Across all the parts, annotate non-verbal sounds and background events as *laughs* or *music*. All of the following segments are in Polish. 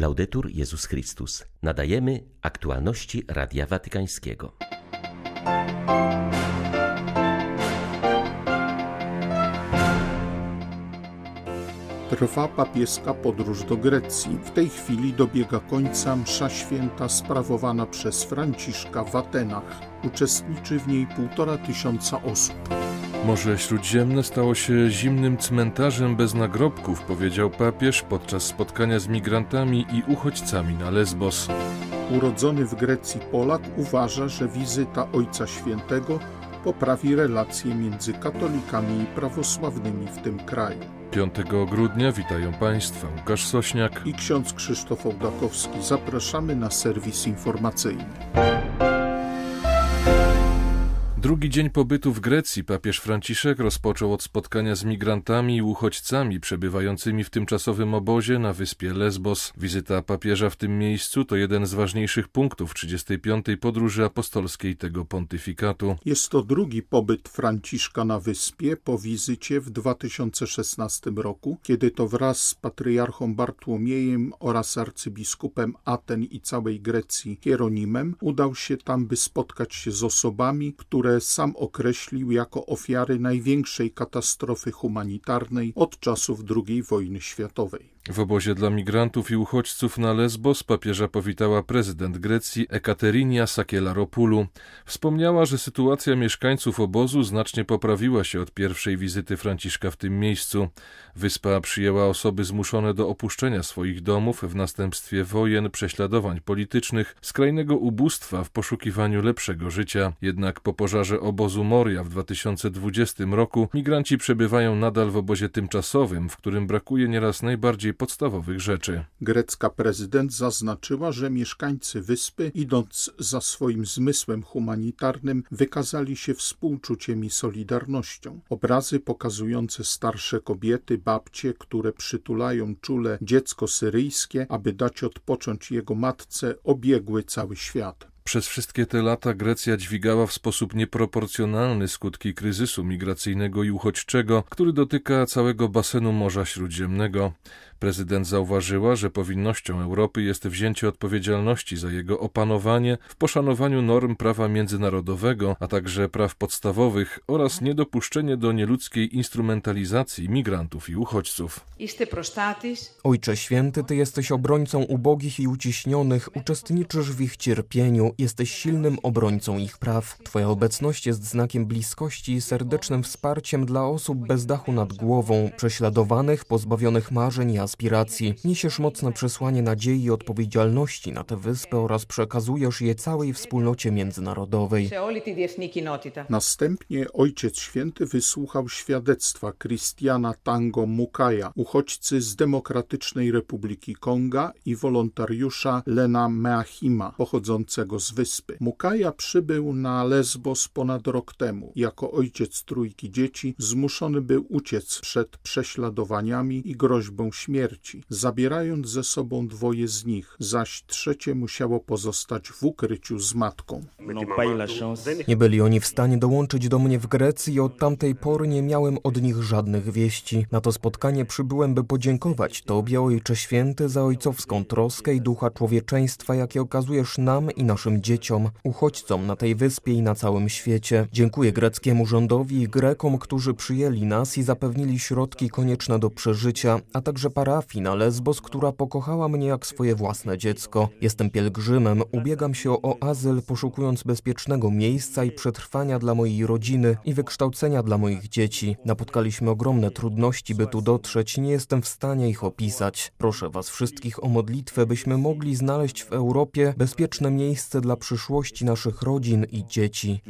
Laudetur Jezus Chrystus. Nadajemy aktualności Radia Watykańskiego. Trwa papieska podróż do Grecji. W tej chwili dobiega końca msza święta sprawowana przez Franciszka w Atenach. Uczestniczy w niej półtora tysiąca osób. Morze Śródziemne stało się zimnym cmentarzem bez nagrobków, powiedział papież podczas spotkania z migrantami i uchodźcami na Lesbos. Urodzony w Grecji Polak uważa, że wizyta Ojca Świętego poprawi relacje między katolikami i prawosławnymi w tym kraju. 5 grudnia witają Państwa Łukasz Sośniak i ksiądz Krzysztof Ołdakowski. Zapraszamy na serwis informacyjny. Drugi dzień pobytu w Grecji papież Franciszek rozpoczął od spotkania z migrantami i uchodźcami przebywającymi w tymczasowym obozie na wyspie Lesbos. Wizyta papieża w tym miejscu to jeden z ważniejszych punktów 35. podróży apostolskiej tego pontyfikatu. Jest to drugi pobyt Franciszka na wyspie po wizycie w 2016 roku, kiedy to wraz z patriarchą Bartłomiejem oraz arcybiskupem Aten i całej Grecji Hieronimem udał się tam, by spotkać się z osobami, które które sam określił jako ofiary największej katastrofy humanitarnej od czasów II wojny światowej. W obozie dla migrantów i uchodźców na Lesbos papieża powitała prezydent Grecji Ekaterinia Sakielaropoulou. Wspomniała, że sytuacja mieszkańców obozu znacznie poprawiła się od pierwszej wizyty Franciszka w tym miejscu. Wyspa przyjęła osoby zmuszone do opuszczenia swoich domów w następstwie wojen, prześladowań politycznych, skrajnego ubóstwa w poszukiwaniu lepszego życia. Jednak po pożarze obozu Moria w 2020 roku migranci przebywają nadal w obozie tymczasowym, w którym brakuje nieraz najbardziej podstawowych rzeczy. Grecka prezydent zaznaczyła, że mieszkańcy wyspy, idąc za swoim zmysłem humanitarnym, wykazali się współczuciem i solidarnością. Obrazy pokazujące starsze kobiety, babcie, które przytulają czule dziecko syryjskie, aby dać odpocząć jego matce, obiegły cały świat. Przez wszystkie te lata Grecja dźwigała w sposób nieproporcjonalny skutki kryzysu migracyjnego i uchodźczego, który dotyka całego basenu Morza Śródziemnego. Prezydent zauważyła, że powinnością Europy jest wzięcie odpowiedzialności za jego opanowanie w poszanowaniu norm prawa międzynarodowego, a także praw podstawowych oraz niedopuszczenie do nieludzkiej instrumentalizacji migrantów i uchodźców. Ojcze Święty, Ty jesteś obrońcą ubogich i uciśnionych, uczestniczysz w ich cierpieniu, jesteś silnym obrońcą ich praw. Twoja obecność jest znakiem bliskości i serdecznym wsparciem dla osób bez dachu nad głową, prześladowanych, pozbawionych marzeń i aspiracji. Niesiesz mocne przesłanie nadziei i odpowiedzialności na tę wyspę oraz przekazujesz je całej wspólnocie międzynarodowej. Następnie Ojciec Święty wysłuchał świadectwa Christiana Tango Mukaja, uchodźcy z Demokratycznej Republiki Konga i wolontariusza Lena Meahima, pochodzącego z wyspy. Mukaja przybył na Lesbos ponad rok temu. Jako ojciec trójki dzieci zmuszony był uciec przed prześladowaniami i groźbą śmierci śmierci, zabierając ze sobą dwoje z nich, zaś trzecie musiało pozostać w ukryciu z matką. Nie byli oni w stanie dołączyć do mnie w Grecji i od tamtej pory nie miałem od nich żadnych wieści. Na to spotkanie przybyłem, by podziękować Tobie, Ojcze Święty, za ojcowską troskę i ducha człowieczeństwa, jakie okazujesz nam i naszym dzieciom, uchodźcom na tej wyspie i na całym świecie. Dziękuję greckiemu rządowi i Grekom, którzy przyjęli nas i zapewnili środki konieczne do przeżycia, a także parafii na Lesbos, która pokochała mnie jak swoje własne dziecko. Jestem pielgrzymem, ubiegam się o azyl, poszukując bezpiecznego miejsca i przetrwania dla mojej rodziny i wykształcenia dla moich dzieci. Napotkaliśmy ogromne trudności, by tu dotrzeć, nie jestem w stanie ich opisać. Proszę Was wszystkich o modlitwę, byśmy mogli znaleźć w Europie bezpieczne miejsce dla przyszłości naszych rodzin i dzieci.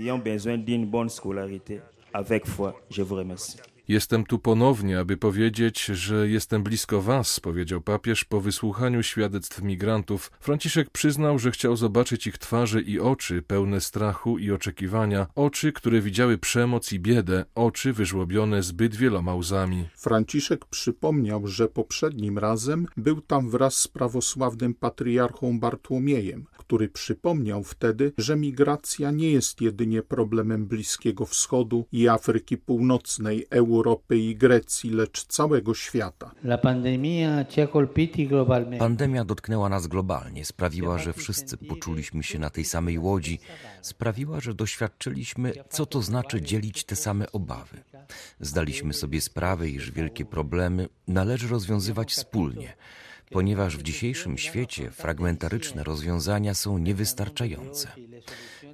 Jestem tu ponownie, aby powiedzieć, że jestem blisko Was, powiedział papież po wysłuchaniu świadectw migrantów. Franciszek przyznał, że chciał zobaczyć ich twarze i oczy pełne strachu i oczekiwania, oczy, które widziały przemoc i biedę, oczy wyżłobione zbyt wieloma łzami. Franciszek przypomniał, że poprzednim razem był tam wraz z prawosławnym patriarchą Bartłomiejem, który przypomniał wtedy, że migracja nie jest jedynie problemem Bliskiego Wschodu i Afryki Północnej, Europy i Grecji, lecz całego świata. Pandemia dotknęła nas globalnie, sprawiła, że wszyscy poczuliśmy się na tej samej łodzi, sprawiła, że doświadczyliśmy, co to znaczy dzielić te same obawy. Zdaliśmy sobie sprawę, iż wielkie problemy należy rozwiązywać wspólnie ponieważ w dzisiejszym świecie fragmentaryczne rozwiązania są niewystarczające.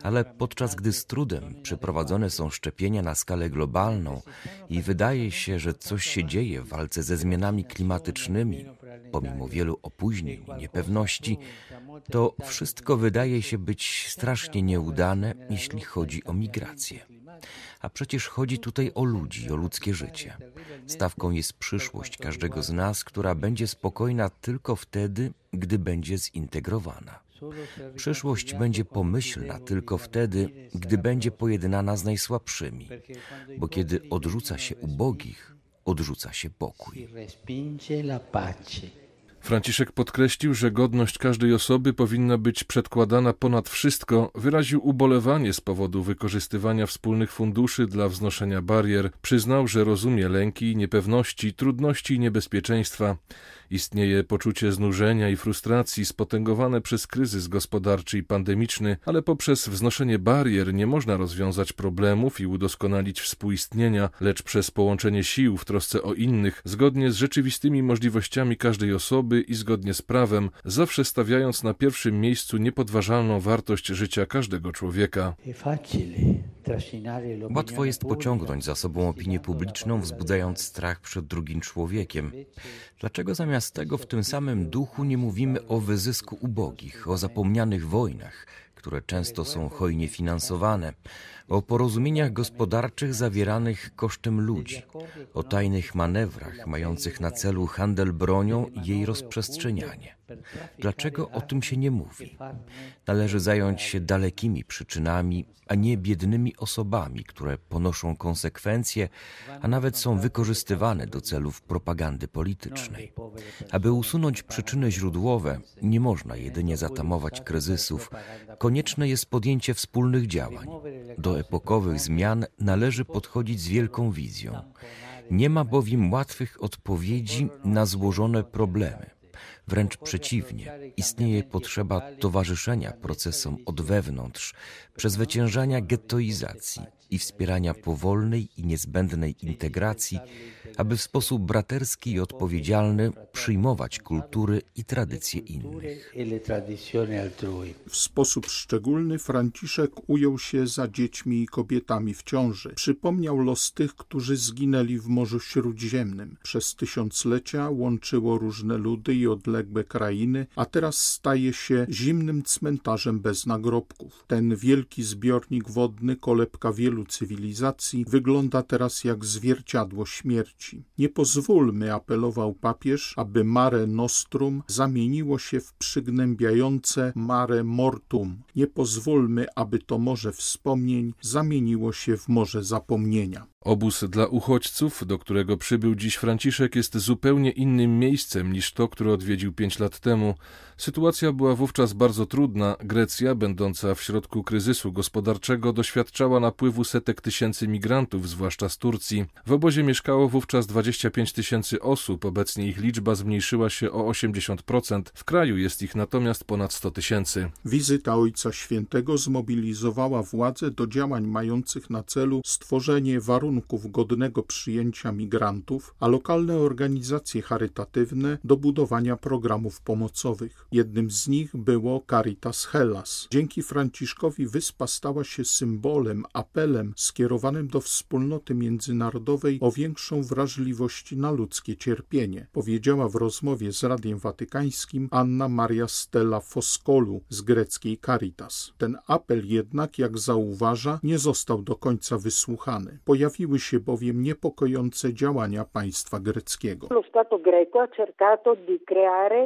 Ale podczas gdy z trudem przeprowadzone są szczepienia na skalę globalną i wydaje się, że coś się dzieje w walce ze zmianami klimatycznymi, pomimo wielu opóźnień i niepewności, to wszystko wydaje się być strasznie nieudane, jeśli chodzi o migrację. A przecież chodzi tutaj o ludzi, o ludzkie życie. Stawką jest przyszłość każdego z nas, która będzie spokojna tylko wtedy, gdy będzie zintegrowana. Przyszłość będzie pomyślna tylko wtedy, gdy będzie pojednana z najsłabszymi, bo kiedy odrzuca się ubogich, odrzuca się pokój. Franciszek podkreślił, że godność każdej osoby powinna być przedkładana ponad wszystko, wyraził ubolewanie z powodu wykorzystywania wspólnych funduszy dla wznoszenia barier, przyznał, że rozumie lęki, niepewności, trudności i niebezpieczeństwa. Istnieje poczucie znużenia i frustracji spotęgowane przez kryzys gospodarczy i pandemiczny, ale poprzez wznoszenie barier nie można rozwiązać problemów i udoskonalić współistnienia, lecz przez połączenie sił w trosce o innych, zgodnie z rzeczywistymi możliwościami każdej osoby i zgodnie z prawem, zawsze stawiając na pierwszym miejscu niepodważalną wartość życia każdego człowieka. Łatwo jest pociągnąć za sobą opinię publiczną, wzbudzając strach przed drugim człowiekiem. Dlaczego zamiast tego w tym samym duchu nie mówimy o wyzysku ubogich, o zapomnianych wojnach, które często są hojnie finansowane, o porozumieniach gospodarczych zawieranych kosztem ludzi, o tajnych manewrach mających na celu handel bronią i jej rozprzestrzenianie. Dlaczego o tym się nie mówi? Należy zająć się dalekimi przyczynami, a nie biednymi osobami, które ponoszą konsekwencje, a nawet są wykorzystywane do celów propagandy politycznej. Aby usunąć przyczyny źródłowe, nie można jedynie zatamować kryzysów. Konieczne jest podjęcie wspólnych działań. Do epokowych zmian należy podchodzić z wielką wizją. Nie ma bowiem łatwych odpowiedzi na złożone problemy. Wręcz przeciwnie, istnieje potrzeba towarzyszenia procesom od wewnątrz, przezwyciężania gettoizacji i wspierania powolnej i niezbędnej integracji, aby w sposób braterski i odpowiedzialny przyjmować kultury i tradycje innych. W sposób szczególny Franciszek ujął się za dziećmi i kobietami w ciąży. Przypomniał los tych, którzy zginęli w Morzu Śródziemnym. Przez tysiąclecia łączyło różne ludy i odległe krainy, a teraz staje się zimnym cmentarzem bez nagrobków. Ten wielki zbiornik wodny, kolebka wielu cywilizacji, wygląda teraz jak zwierciadło śmierci. Nie pozwólmy, apelował papież, aby Mare Nostrum zamieniło się w przygnębiające Mare Mortum. Nie pozwólmy, aby to morze wspomnień zamieniło się w morze zapomnienia. Obóz dla uchodźców, do którego przybył dziś Franciszek, jest zupełnie innym miejscem niż to, które odwiedził pięć lat temu. Sytuacja była wówczas bardzo trudna. Grecja, będąca w środku kryzysu gospodarczego, doświadczała napływu setek tysięcy migrantów, zwłaszcza z Turcji. W obozie mieszkało wówczas 25 tysięcy osób, obecnie ich liczba zmniejszyła się o 80%. W kraju jest ich natomiast ponad 100 tysięcy. Wizyta Ojca Świętego zmobilizowała władze do działań mających na celu stworzenie warunków godnego przyjęcia migrantów, a lokalne organizacje charytatywne do budowania programów pomocowych. Jednym z nich było Caritas Hellas. Dzięki Franciszkowi wyspa stała się symbolem, apelem skierowanym do wspólnoty międzynarodowej o większą wrażliwość na ludzkie cierpienie, powiedziała w rozmowie z Radiem Watykańskim Anna Maria Stella Foscolu z greckiej Caritas. Ten apel jednak, jak zauważa, nie został do końca wysłuchany. Pojawił pojawiły się bowiem niepokojące działania państwa greckiego.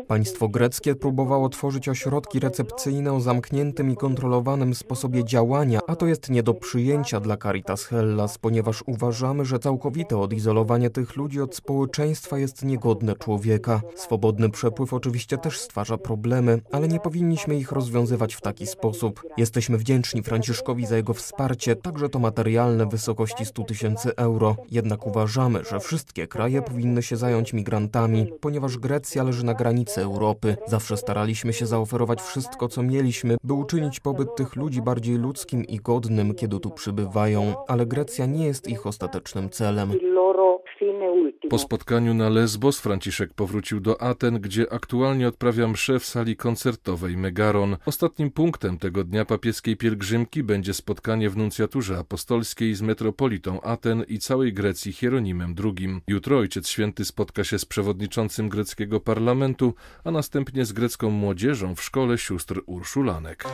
Państwo greckie próbowało tworzyć ośrodki recepcyjne o zamkniętym i kontrolowanym sposobie działania, a to jest nie do przyjęcia dla Caritas Hellas, ponieważ uważamy, że całkowite odizolowanie odseparowanie tych ludzi od społeczeństwa jest niegodne człowieka. Swobodny przepływ oczywiście też stwarza problemy, ale nie powinniśmy ich rozwiązywać w taki sposób. Jesteśmy wdzięczni Franciszkowi za jego wsparcie, także to materialne w wysokości 100 tysięcy euro. Jednak uważamy, że wszystkie kraje powinny się zająć migrantami, ponieważ Grecja leży na granicy Europy. Zawsze staraliśmy się zaoferować wszystko, co mieliśmy, by uczynić pobyt tych ludzi bardziej ludzkim i godnym, kiedy tu przybywają, ale Grecja nie jest ich ostatecznym celem. Po spotkaniu na Lesbos Franciszek powrócił do Aten, gdzie aktualnie odprawia mszę w sali koncertowej Megaron. Ostatnim punktem tego dnia papieskiej pielgrzymki będzie spotkanie w nuncjaturze apostolskiej z metropolitą Aten i całej Grecji Hieronimem II. Jutro Ojciec Święty spotka się z przewodniczącym greckiego parlamentu, a następnie z grecką młodzieżą w szkole sióstr Urszulanek.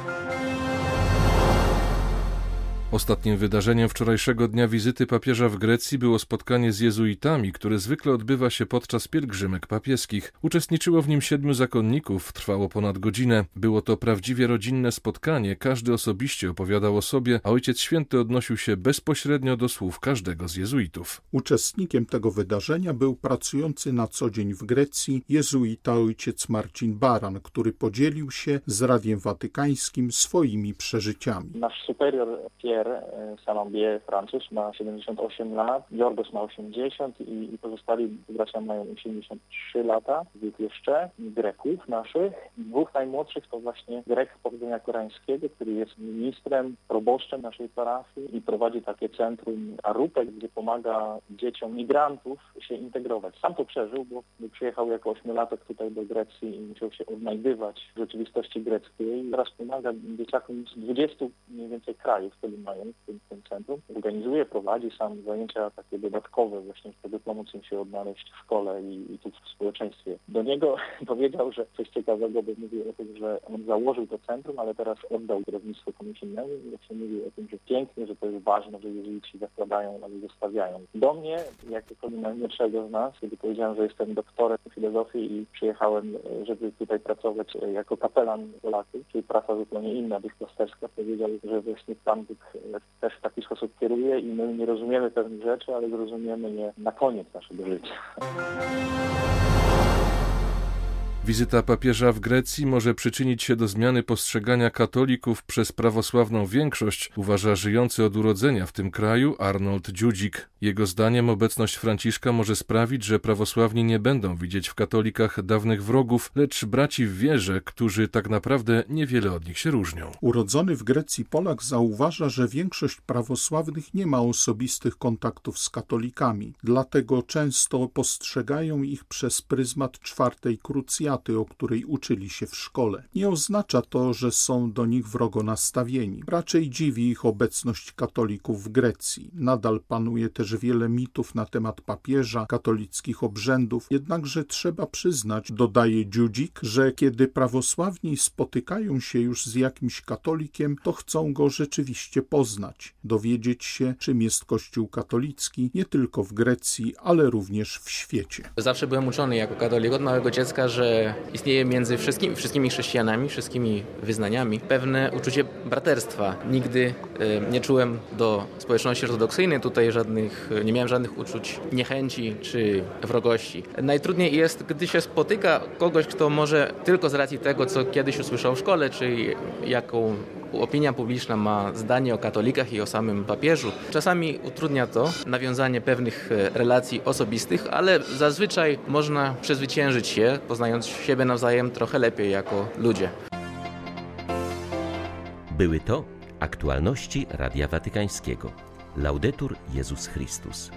Ostatnim wydarzeniem wczorajszego dnia wizyty papieża w Grecji było spotkanie z jezuitami, które zwykle odbywa się podczas pielgrzymek papieskich. Uczestniczyło w nim siedmiu zakonników, trwało ponad godzinę. Było to prawdziwie rodzinne spotkanie, każdy osobiście opowiadał o sobie, a Ojciec Święty odnosił się bezpośrednio do słów każdego z jezuitów. Uczestnikiem tego wydarzenia był pracujący na co dzień w Grecji jezuita ojciec Marcin Baran, który podzielił się z Radiem Watykańskim swoimi przeżyciami. Nasz superior Pierre Salombier, Francuz, ma 78 lat, Jorgos ma 80 i, i pozostali bracia mają 83 lata, dwóch jeszcze, Greków naszych. Dwóch najmłodszych to właśnie Grek pochodzenia koreańskiego, który jest ministrem, proboszczem naszej parafii i prowadzi takie centrum Arupek, gdzie pomaga dzieciom migrantów się integrować. Sam to przeżył, bo przyjechał jako ośmiolatek tutaj do Grecji i musiał się odnajdywać w rzeczywistości greckiej. Teraz pomaga dzieciakom z 20 mniej więcej krajów, które mają w tym, tym centrum. Organizuje, prowadzi sam zajęcia takie dodatkowe właśnie, żeby pomóc im się odnaleźć w szkole i, i tu w społeczeństwie. Do niego *laughs* powiedział, że coś ciekawego, bo mówił o tym, że on założył to centrum, ale teraz oddał kierownictwo komuś innemu i właśnie mówił o tym, że pięknie, że to jest ważne, że jezuici zakładają, ale zostawiają. Do mnie, jako najmłodszego z nas, kiedy powiedziałem, że jestem doktorem filozofii i przyjechałem, żeby tutaj pracować jako kapelan Polaków, czyli praca zupełnie inna, duszpasterska, powiedział, że właśnie Pan Bóg też w taki sposób kieruje i my nie rozumiemy pewnych rzeczy, ale zrozumiemy je na koniec naszego życia. Wizyta papieża w Grecji może przyczynić się do zmiany postrzegania katolików przez prawosławną większość, uważa żyjący od urodzenia w tym kraju Arnold Dziudzik. Jego zdaniem obecność Franciszka może sprawić, że prawosławni nie będą widzieć w katolikach dawnych wrogów, lecz braci w wierze, którzy tak naprawdę niewiele od nich się różnią. Urodzony w Grecji Polak zauważa, że większość prawosławnych nie ma osobistych kontaktów z katolikami, dlatego często postrzegają ich przez pryzmat czwartej krucjaty o której uczyli się w szkole. Nie oznacza to, że są do nich wrogo nastawieni. Raczej dziwi ich obecność katolików w Grecji. Nadal panuje też wiele mitów na temat papieża, katolickich obrzędów, jednakże trzeba przyznać, dodaje Dziudzik, że kiedy prawosławni spotykają się już z jakimś katolikiem, to chcą go rzeczywiście poznać, dowiedzieć się, czym jest Kościół katolicki, nie tylko w Grecji, ale również w świecie. Zawsze byłem uczony jako katolik od małego dziecka, że istnieje między wszystkimi, wszystkimi chrześcijanami, wszystkimi wyznaniami pewne uczucie braterstwa. Nigdy e, nie czułem do społeczności ortodoksyjnej tutaj żadnych, nie miałem żadnych uczuć niechęci czy wrogości. Najtrudniej jest, gdy się spotyka kogoś, kto może tylko z racji tego, co kiedyś usłyszał w szkole, czy jaką opinia publiczna ma zdanie o katolikach i o samym papieżu. Czasami utrudnia to nawiązanie pewnych e, relacji osobistych, ale zazwyczaj można przezwyciężyć się, poznając siebie nawzajem trochę lepiej jako ludzie. Były to aktualności Radia Watykańskiego. Laudetur Jezus Chrystus.